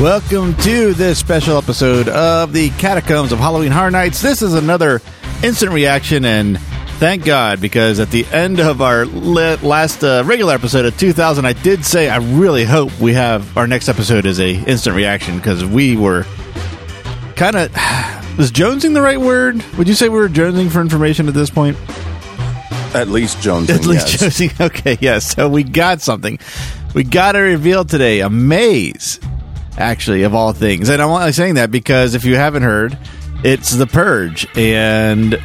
Welcome to this special episode of the Catacombs of Halloween Horror Nights. This is another instant reaction, and thank God, because at the end of our last uh, regular episode of 2000, I did say I really hope we have our next episode is a instant reaction because we were kind of was jonesing the right word? Would you say we were jonesing for information at this point? At least Jones. At least jonesing. Okay, yes. So we got something. We got a reveal today. A maze actually, of all things. And I'm only saying that because if you haven't heard, it's The Purge, and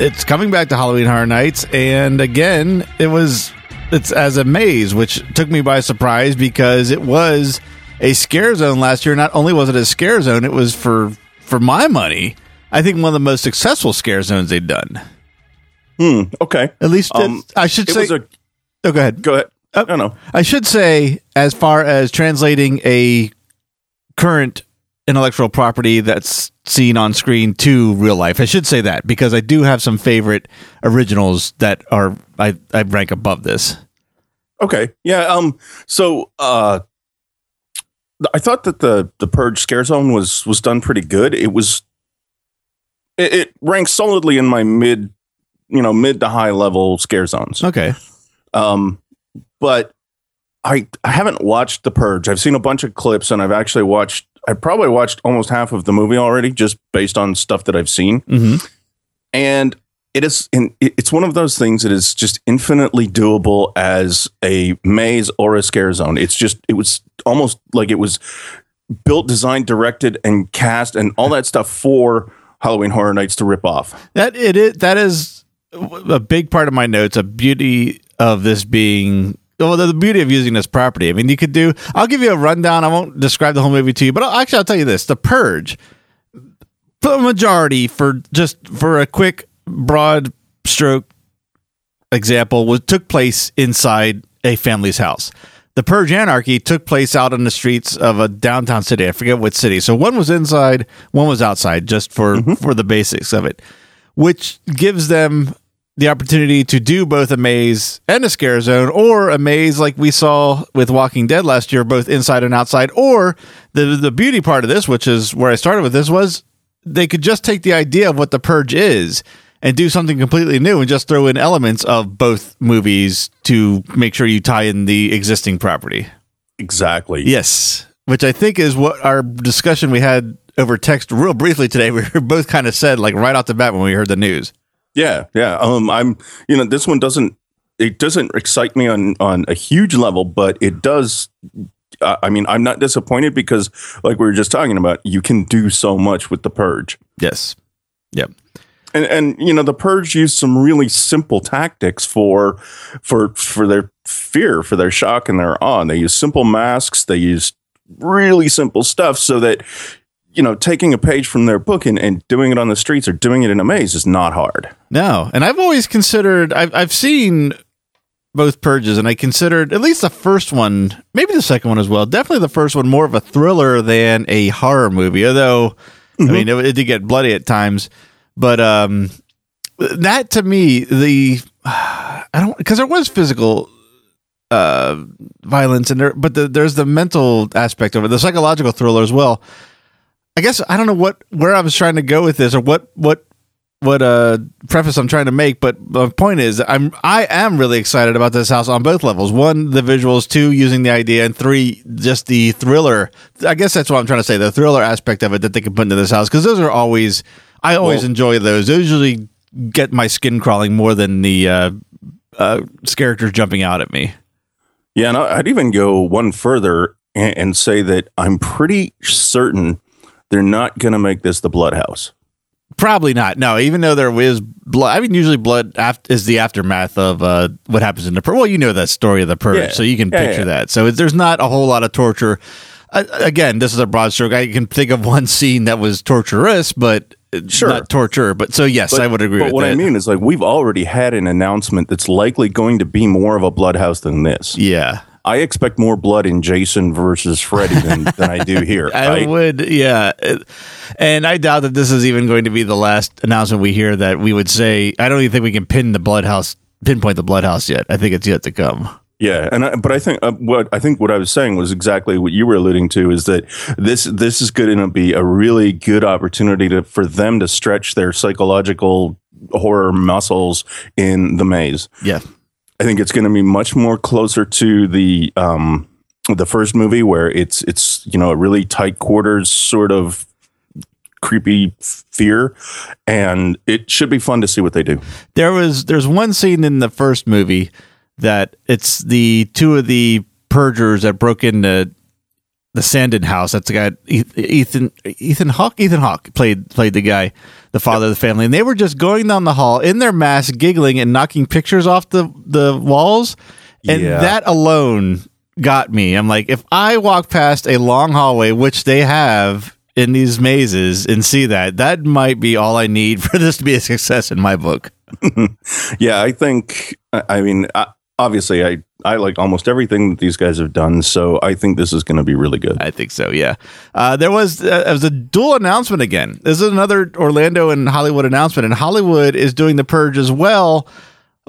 it's coming back to Halloween Horror Nights. And again, it was it's as a maze, which took me by surprise because it was a scare zone last year. Not only was it a scare zone, it was for for my money. I think one of the most successful scare zones they've done. Hmm. Okay. At least Um, I should It say. was a. oh, go ahead. Go ahead. Oh. no, no. I should say, as far as translating a current intellectual property that's seen on screen to real life, I should say that because I do have some favorite originals that are I, I rank above this. Okay. Yeah. Um. So, uh, I thought that the the purge scare zone was was done pretty good. It was. It, it ranks solidly in my mid, you know, mid to high level scare zones. Okay, Um, but I I haven't watched the purge. I've seen a bunch of clips, and I've actually watched. I probably watched almost half of the movie already, just based on stuff that I've seen. hmm and it is in, it- it's one of those things that is just infinitely doable as a maze or a scare zone it's just it was almost like it was built designed directed and cast and all that stuff for halloween horror nights to rip off that it is that is a big part of my notes. A beauty of this being. Well, the beauty of using this property. I mean, you could do. I'll give you a rundown. I won't describe the whole movie to you, but I'll, actually, I'll tell you this: The Purge. the majority for just for a quick broad stroke example was took place inside a family's house. The Purge Anarchy took place out on the streets of a downtown city. I forget what city. So one was inside, one was outside, just for mm-hmm. for the basics of it, which gives them the opportunity to do both a maze and a scare zone, or a maze like we saw with Walking Dead last year, both inside and outside. Or the the beauty part of this, which is where I started with this, was they could just take the idea of what the purge is and do something completely new and just throw in elements of both movies to make sure you tie in the existing property. exactly Yes, which I think is what our discussion we had over text real briefly today. We both kind of said like right off the bat when we heard the news. Yeah yeah um i'm you know this one doesn't it doesn't excite me on on a huge level but it does uh, i mean i'm not disappointed because like we were just talking about you can do so much with the purge Yes. Yep. and and you know the purge used some really simple tactics for for for their fear for their shock and their awe they use simple masks they use really simple stuff so that you know taking a page from their book and, and doing it on the streets or doing it in a maze is not hard No, and I've always considered I've I've seen both purges, and I considered at least the first one, maybe the second one as well. Definitely the first one more of a thriller than a horror movie. Although, I mean, it, it did get bloody at times, but um, that to me the I don't because there was physical uh violence and there but the, there's the mental aspect of it the psychological thriller as well i guess i don't know what where i was trying to go with this or what what what uh preface i'm trying to make but the point is i'm i am really excited about this house on both levels. One the visuals two using the idea and three just the thriller. I guess that's what i'm trying to say the thriller aspect of it that they can put into this house because those are always i always Well- enjoy those. Those usually get my skin crawling more than the uh uh characters jumping out at me. Yeah, and I'd even go one further and, and say that I'm pretty certain they're not going to make this the Blood House. Probably not. No, even though there is blood. I mean, usually blood af- is the aftermath of uh, what happens in the purge. Well, you know that story of the purge, Yeah. so you can Yeah, picture yeah. that. So there's not a whole lot of torture. Uh, again, this is a broad stroke. I can think of one scene that was torturous, but Sure. not torture. But so yes, I would agree But what that. I mean is, like, we've already had an announcement that's likely going to be more of a Blood House than this. yeah, I expect more blood in Jason versus Freddy than, than I do here. I would. Yeah, and I doubt that this is even going to be the last announcement we hear that we would say. I don't even think we can pin the bloodhouse, pinpoint the bloodhouse yet. I think it's yet to come. Yeah, and I, but I think uh, what I think what I was saying was exactly what you were alluding to is that this this is going to be a really good opportunity to for them to stretch their psychological horror muscles in the maze. Yeah. I think it's going to be much more closer to the um the first movie where it's it's you know a really tight quarters sort of creepy fear and it should be fun to see what they do. there was there's one scene in the first movie that it's the two of the purgers that broke into the Sandin house. That's the guy Ethan Ethan Hawke. Ethan Hawke played played the guy, the father of the family, and they were just going down the hall in their mask, giggling and knocking pictures off the the walls, and Yeah. that alone got me. I'm like, if I walk past a long hallway, which they have in these mazes, and see that, that might be all I need for this to be a success in my book. Yeah, I think. I mean, I, obviously, I I like almost everything that these guys have done, so I think this is going to be really good. I think so. Yeah. Uh, there was uh, there was a dual announcement again. This is another Orlando and Hollywood announcement, and Hollywood is doing the purge as well,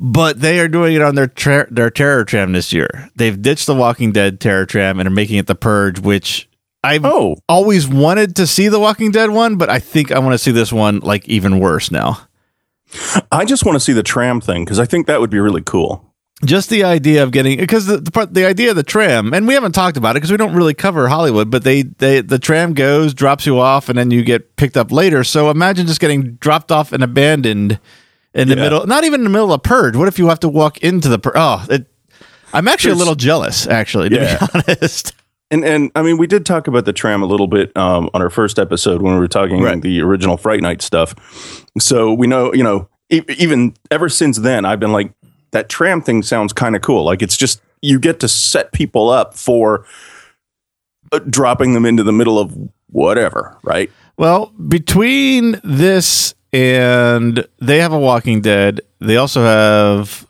but they are doing it on their tra- their terror tram this year. They've ditched the Walking Dead terror tram and are making it the purge, which I've Oh, always wanted to see the Walking Dead one, but I think I want to see this one like even worse now. I just want to see the tram thing because I think that would be really cool. Just the idea of getting because the, the the idea of the tram and we haven't talked about it because we don't really cover hollywood but they they the tram goes drops you off and then you get picked up later so imagine just getting dropped off and abandoned in the Yeah. middle not even in the middle of a purge what if you have to walk into the purge oh it i'm actually a little jealous actually to Yeah. be honest And and I mean, we did talk about the tram a little bit um, on our first episode when we were talking Right. the original Fright Night stuff. So we know, you know, even ever since then, I've been like, that tram thing sounds kind of cool. Like it's just you get to set people up for uh, dropping them into the middle of whatever, right? Well, between this and they have a Walking Dead, they also have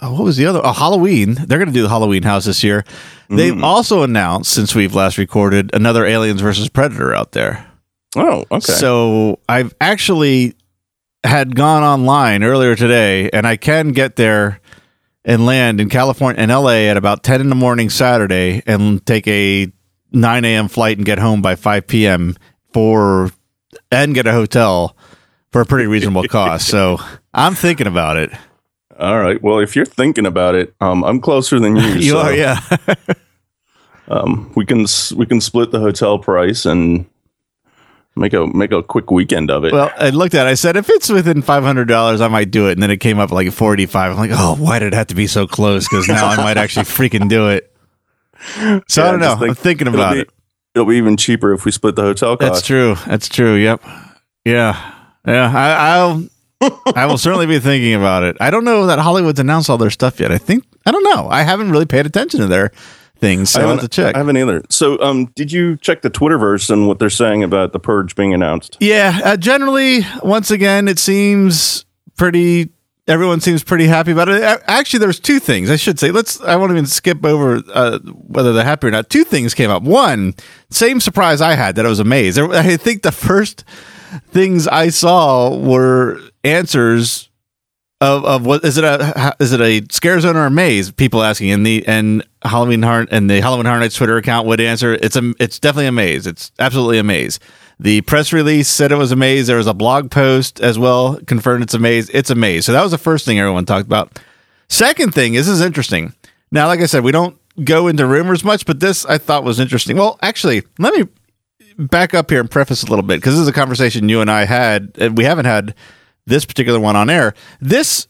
oh, what was the other? Oh, Halloween. They're going to do the Halloween house this year. They've also announced since we've last recorded another Aliens versus Predator out there. Oh, okay. So I've actually had gone online earlier today, and I can get there and land in California in LA at about ten in the morning Saturday, and take a nine a.m. flight and get home by five p.m. for and get a hotel for a pretty reasonable cost. So I'm thinking about it. All right. Well, if you're thinking about it, um, I'm closer than you. You so, are, yeah. Um, we can we can split the hotel price and make a make a quick weekend of it. Well, I looked at it. I said, if it's within $500, I might do it. And then it came up like 45 I'm like, oh, why did it have to be so close? Because now I might actually freaking do it. So I don't know. think I'm thinking it'll about be- it. It'll be even cheaper if we split the hotel cost. That's true. That's true. Yep. Yeah. Yeah. I, I'll. I will certainly be thinking about it. I don't know that Hollywood's announced all their stuff yet. I think I don't know. I haven't really paid attention to their things, so I I have haven't, to check. I haven't either. So, um, did you check the Twitterverse and what they're saying about the purge being announced? Yeah, uh, generally, once again, it seems pretty. Everyone seems pretty happy about it. Actually, there's two things I should say. Let's. I won't even skip over uh, whether they're happy or not. Two things came up. One, same surprise I had that I was amazed. I think the first things I saw were answers of, of what is it a is it a scare zone or a maze? People asking and the and Halloween Heart and the Halloween Horror Nights Twitter account would answer it's a it's definitely a maze. It's absolutely a maze. The press release said it was a maze. There was a blog post as well confirmed it's a maze. It's a maze. So that was the first thing everyone talked about. Second thing, this is interesting. Now, like I said, we don't go into rumors much, but this I thought was interesting. Well, actually, let me back up here and preface a little bit because this is a conversation you and I had, and we haven't had this particular one on air. This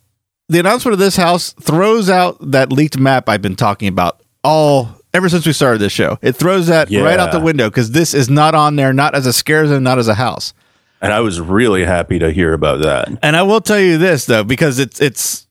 the announcement of this house throws out that leaked map I've been talking about all ever since we started this show. It throws that right out the window because this is not on there, not as a scare zone, not as a house. And I was really happy to hear about that. And I will tell you this though, because it's it's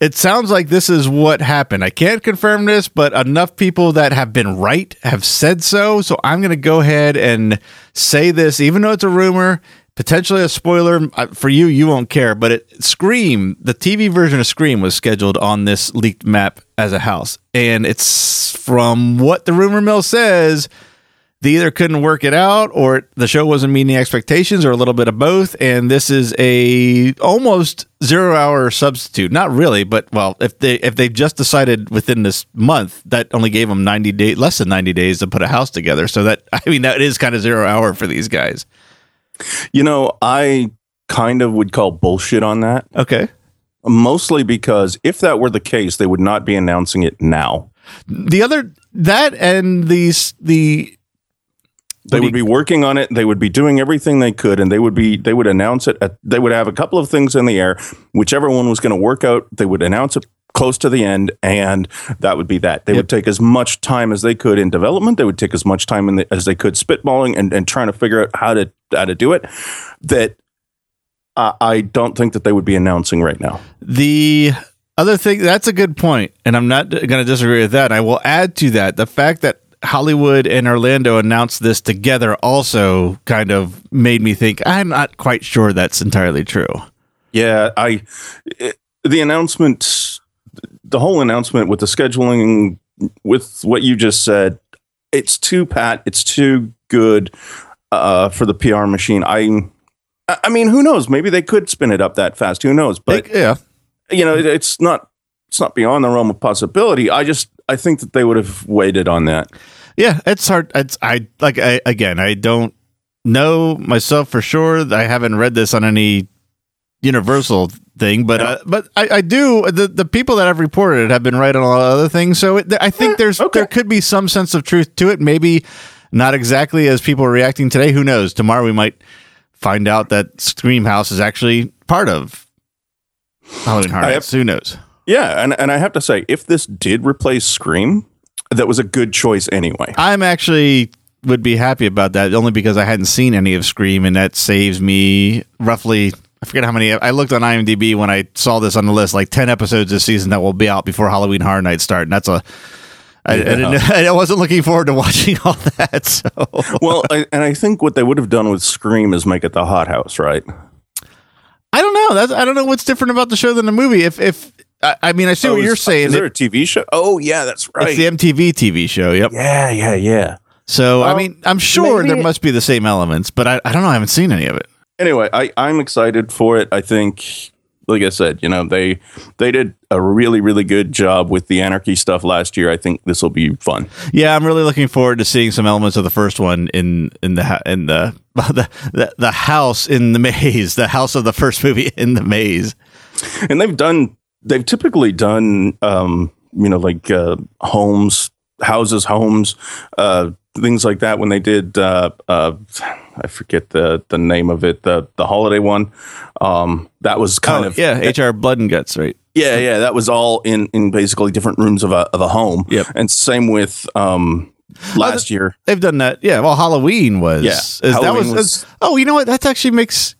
it sounds like this is what happened. I can't confirm this, but enough people that have been right have said so. So I'm going to go ahead and say this, even though it's a rumor, potentially a spoiler Uh, for you. You won't care, but it Scream, the TV version of Scream, was scheduled on this leaked map as a house, and it's from what the rumor mill says they either couldn't work it out or the show wasn't meeting expectations or a little bit of both. And this is a almost zero hour substitute. Not really but well if they if they just decided within this month that only gave them 90 days less than 90 days to put a house together. So that i mean that is kind of zero hour for these guys You know, I kind of would call bullshit on that, okay mostly because if that were the case, they would not be announcing it now. the other that and these the They would be working on it. They would be doing everything they could, and they would be they would announce it. At, they would have a couple of things in the air. Whichever one was going to work out, they would announce it close to the end, and that would be that. They would take as much time as they could in development. They would take as much time in the, as they could spitballing and, and trying to figure out how to how to do it. That I I don't think that they would be announcing right now. The other thing, that's a good point, and I'm not going to disagree with that. I will add to that the fact that Hollywood and Orlando announced this together also kind of made me think I'm not quite sure that's entirely true. Yeah, I it, the announcement, the whole announcement with the scheduling, with what you just said, it's too pat, it's too good uh, for the PR machine. I, I mean, who knows? Maybe they could spin it up that fast. Who knows? But yeah, you know, it, it's not. It's not beyond the realm of possibility. I just, I think that they would have waited on that. yeah, it's hard. It's I like I again, I don't know myself for sure. I haven't read this on any universal thing, but uh, but I, I do. The the people that I've reported it have been right on a lot of other things. So it, I think there's okay. there could be some sense of truth to it. Maybe not exactly as people are reacting today. Who knows? Tomorrow we might find out that Scream House is actually part of Halloween Horror Nights. Who knows? Yeah, and and I have to say, if this did replace Scream, that was a good choice anyway. I'm actually would be happy about that only because I hadn't seen any of Scream, and that saves me roughly. I forget how many. I looked on IMDb when I saw this on the list, like ten episodes this season that will be out before Halloween Horror Nights start, and that's a. I, I, didn't, I wasn't looking forward to watching all that. So well, I, and I think what they would have done with Scream is make it the hot house, right? I don't know. That's I don't know what's different about the show than the movie. If if I, I mean, I see Oh, what is- you're saying. Is there a TV show? Oh, yeah, that's right. It's the MTV TV show. Yep. yeah, yeah, yeah. So I mean, I'm sure maybe- there must be the same elements, but I, I don't know. I haven't seen any of it. Anyway, I, I'm excited for it. I think, like I said, you know, they they did a really, really good job with the anarchy stuff last year. I think this will be fun. Yeah, I'm really looking forward to seeing some elements of the first one in in the in the the the, the house in the maze, the house of the first movie in the maze. And they've done, they've typically done, um, you know, like uh, homes, houses, homes, uh, things like that. When they did, uh, uh, I forget the the name of it, the the holiday one. Um, that was kind of Oh, yeah, HR Blood and Guts, right? Yeah, yeah, that was all in in basically different rooms of a of a home. Yep. and same with um last year. They've done that. Yeah, well, Halloween was. Yeah, is- that Halloween was, was- Oh, you know what? That actually makes.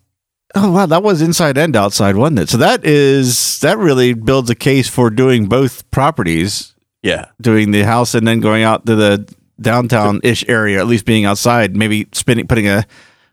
Oh wow, that was inside and outside, wasn't it? So that is that really builds a case for doing both properties, Yeah, doing the house and then going out to the downtown ish area, at least being outside, maybe spinning, putting a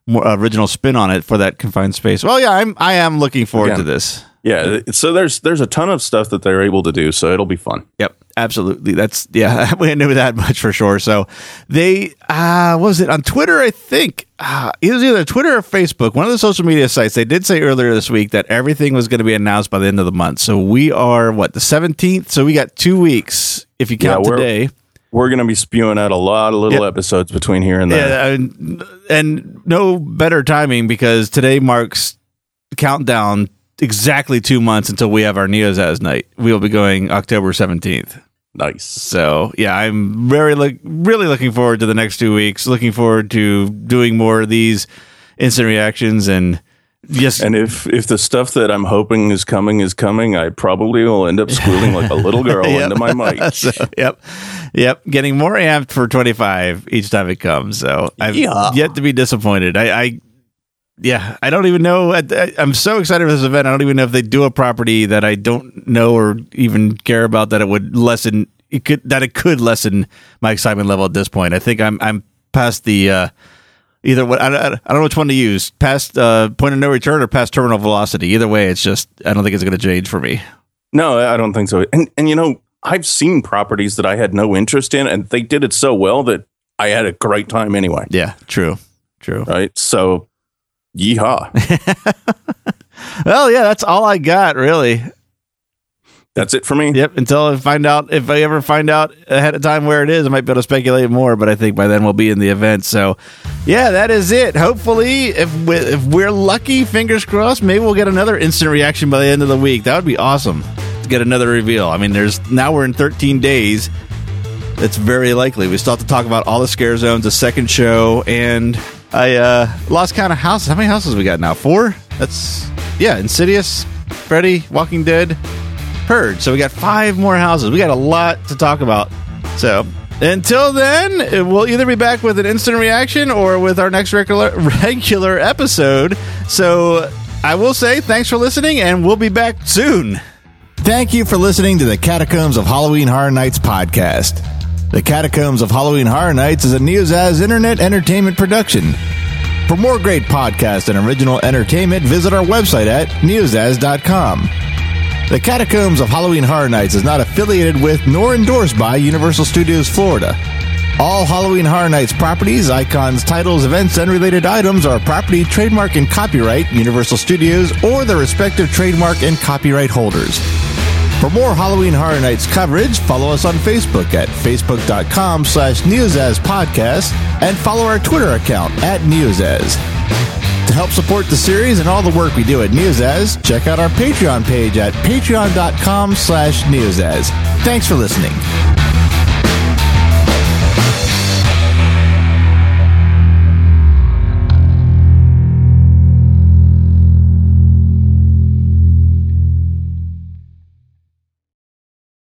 more original spin on it for that confined space. Well, yeah, I'm I am looking forward to this. Yeah. So there's there's a ton of stuff that they're able to do. So it'll be fun. Yep, absolutely. That's yeah, we knew that much for sure. So they uh what was it on Twitter? I think uh, it was either Twitter or Facebook, one of the social media sites. They did say earlier this week that everything was going to be announced by the end of the month. So we are what the seventeenth. So we got two weeks if you count Yeah, today. We're gonna be spewing out a lot of little Yep. episodes between here and there. Yeah, and, and no better timing because today marks countdown exactly two months until we have our Neozaz night. We'll be going October seventeenth. Nice. So yeah, I'm very look really looking forward to the next two weeks. Looking forward to doing more of these instant reactions and Yes. And if if the stuff that I'm hoping is coming is coming, I probably will end up squealing like a little girl Yep. into my mic. So, yep. Yep. Getting more amped for 25 each time it comes. So I've Yeah. yet to be disappointed. I, I yeah, I don't even know. I'm so excited for this event. I don't even know if they do a property that I don't know or even care about that it would lessen it could that it could lessen my excitement level at this point. I think I'm I'm past the uh either what I, I, I don't know which one to use past uh, point of no return or past terminal velocity. Either way, it's just I don't think it's going to change for me. No, I don't think so. And and you know, I've seen properties that I had no interest in, and they did it so well that I had a great time anyway. Yeah, true, true. Right. So, yeehaw. Well, yeah, that's all I got really. That's it for me. Yep. Until I find out, if I ever find out ahead of time where it is, I might be able to speculate more. But I think by then we'll be in the event. So, yeah, that is it. Hopefully, if we, if we're lucky, fingers crossed, maybe we'll get another instant reaction by the end of the week. That would be awesome to get another reveal. I mean, there's now we're in 13 days. It's very likely. We still have to talk about all the scare zones, a second show, and I uh, lost count of houses. How many houses we got now? Four. That's yeah. Insidious, Freddy, Walking Dead, Purge. So we got five more houses. We got a lot to talk about. So until then, we'll either be back with an instant reaction or with our next regular regular episode. So I will say thanks for listening, and we'll be back soon. Thank you for listening to the Catacombs of Halloween Horror Nights podcast. The Catacombs of Halloween Horror Nights is a Neozaz internet entertainment production. For more great podcasts and original entertainment, visit our website at neozaz.com. The Catacombs of Halloween Horror Nights is not affiliated with nor endorsed by Universal Studios Florida. All Halloween Horror Nights properties, icons, titles, events, and related items are property, trademark, and copyright Universal Studios or their respective trademark and copyright holders. For more Halloween Horror Nights coverage, follow us on Facebook at facebook.com slash Neozaz Podcast and follow our Twitter account at Neozaz. To help support the series and all the work we do at Neozaz, check out our Patreon page at patreon.com slash Neozaz. Thanks for listening.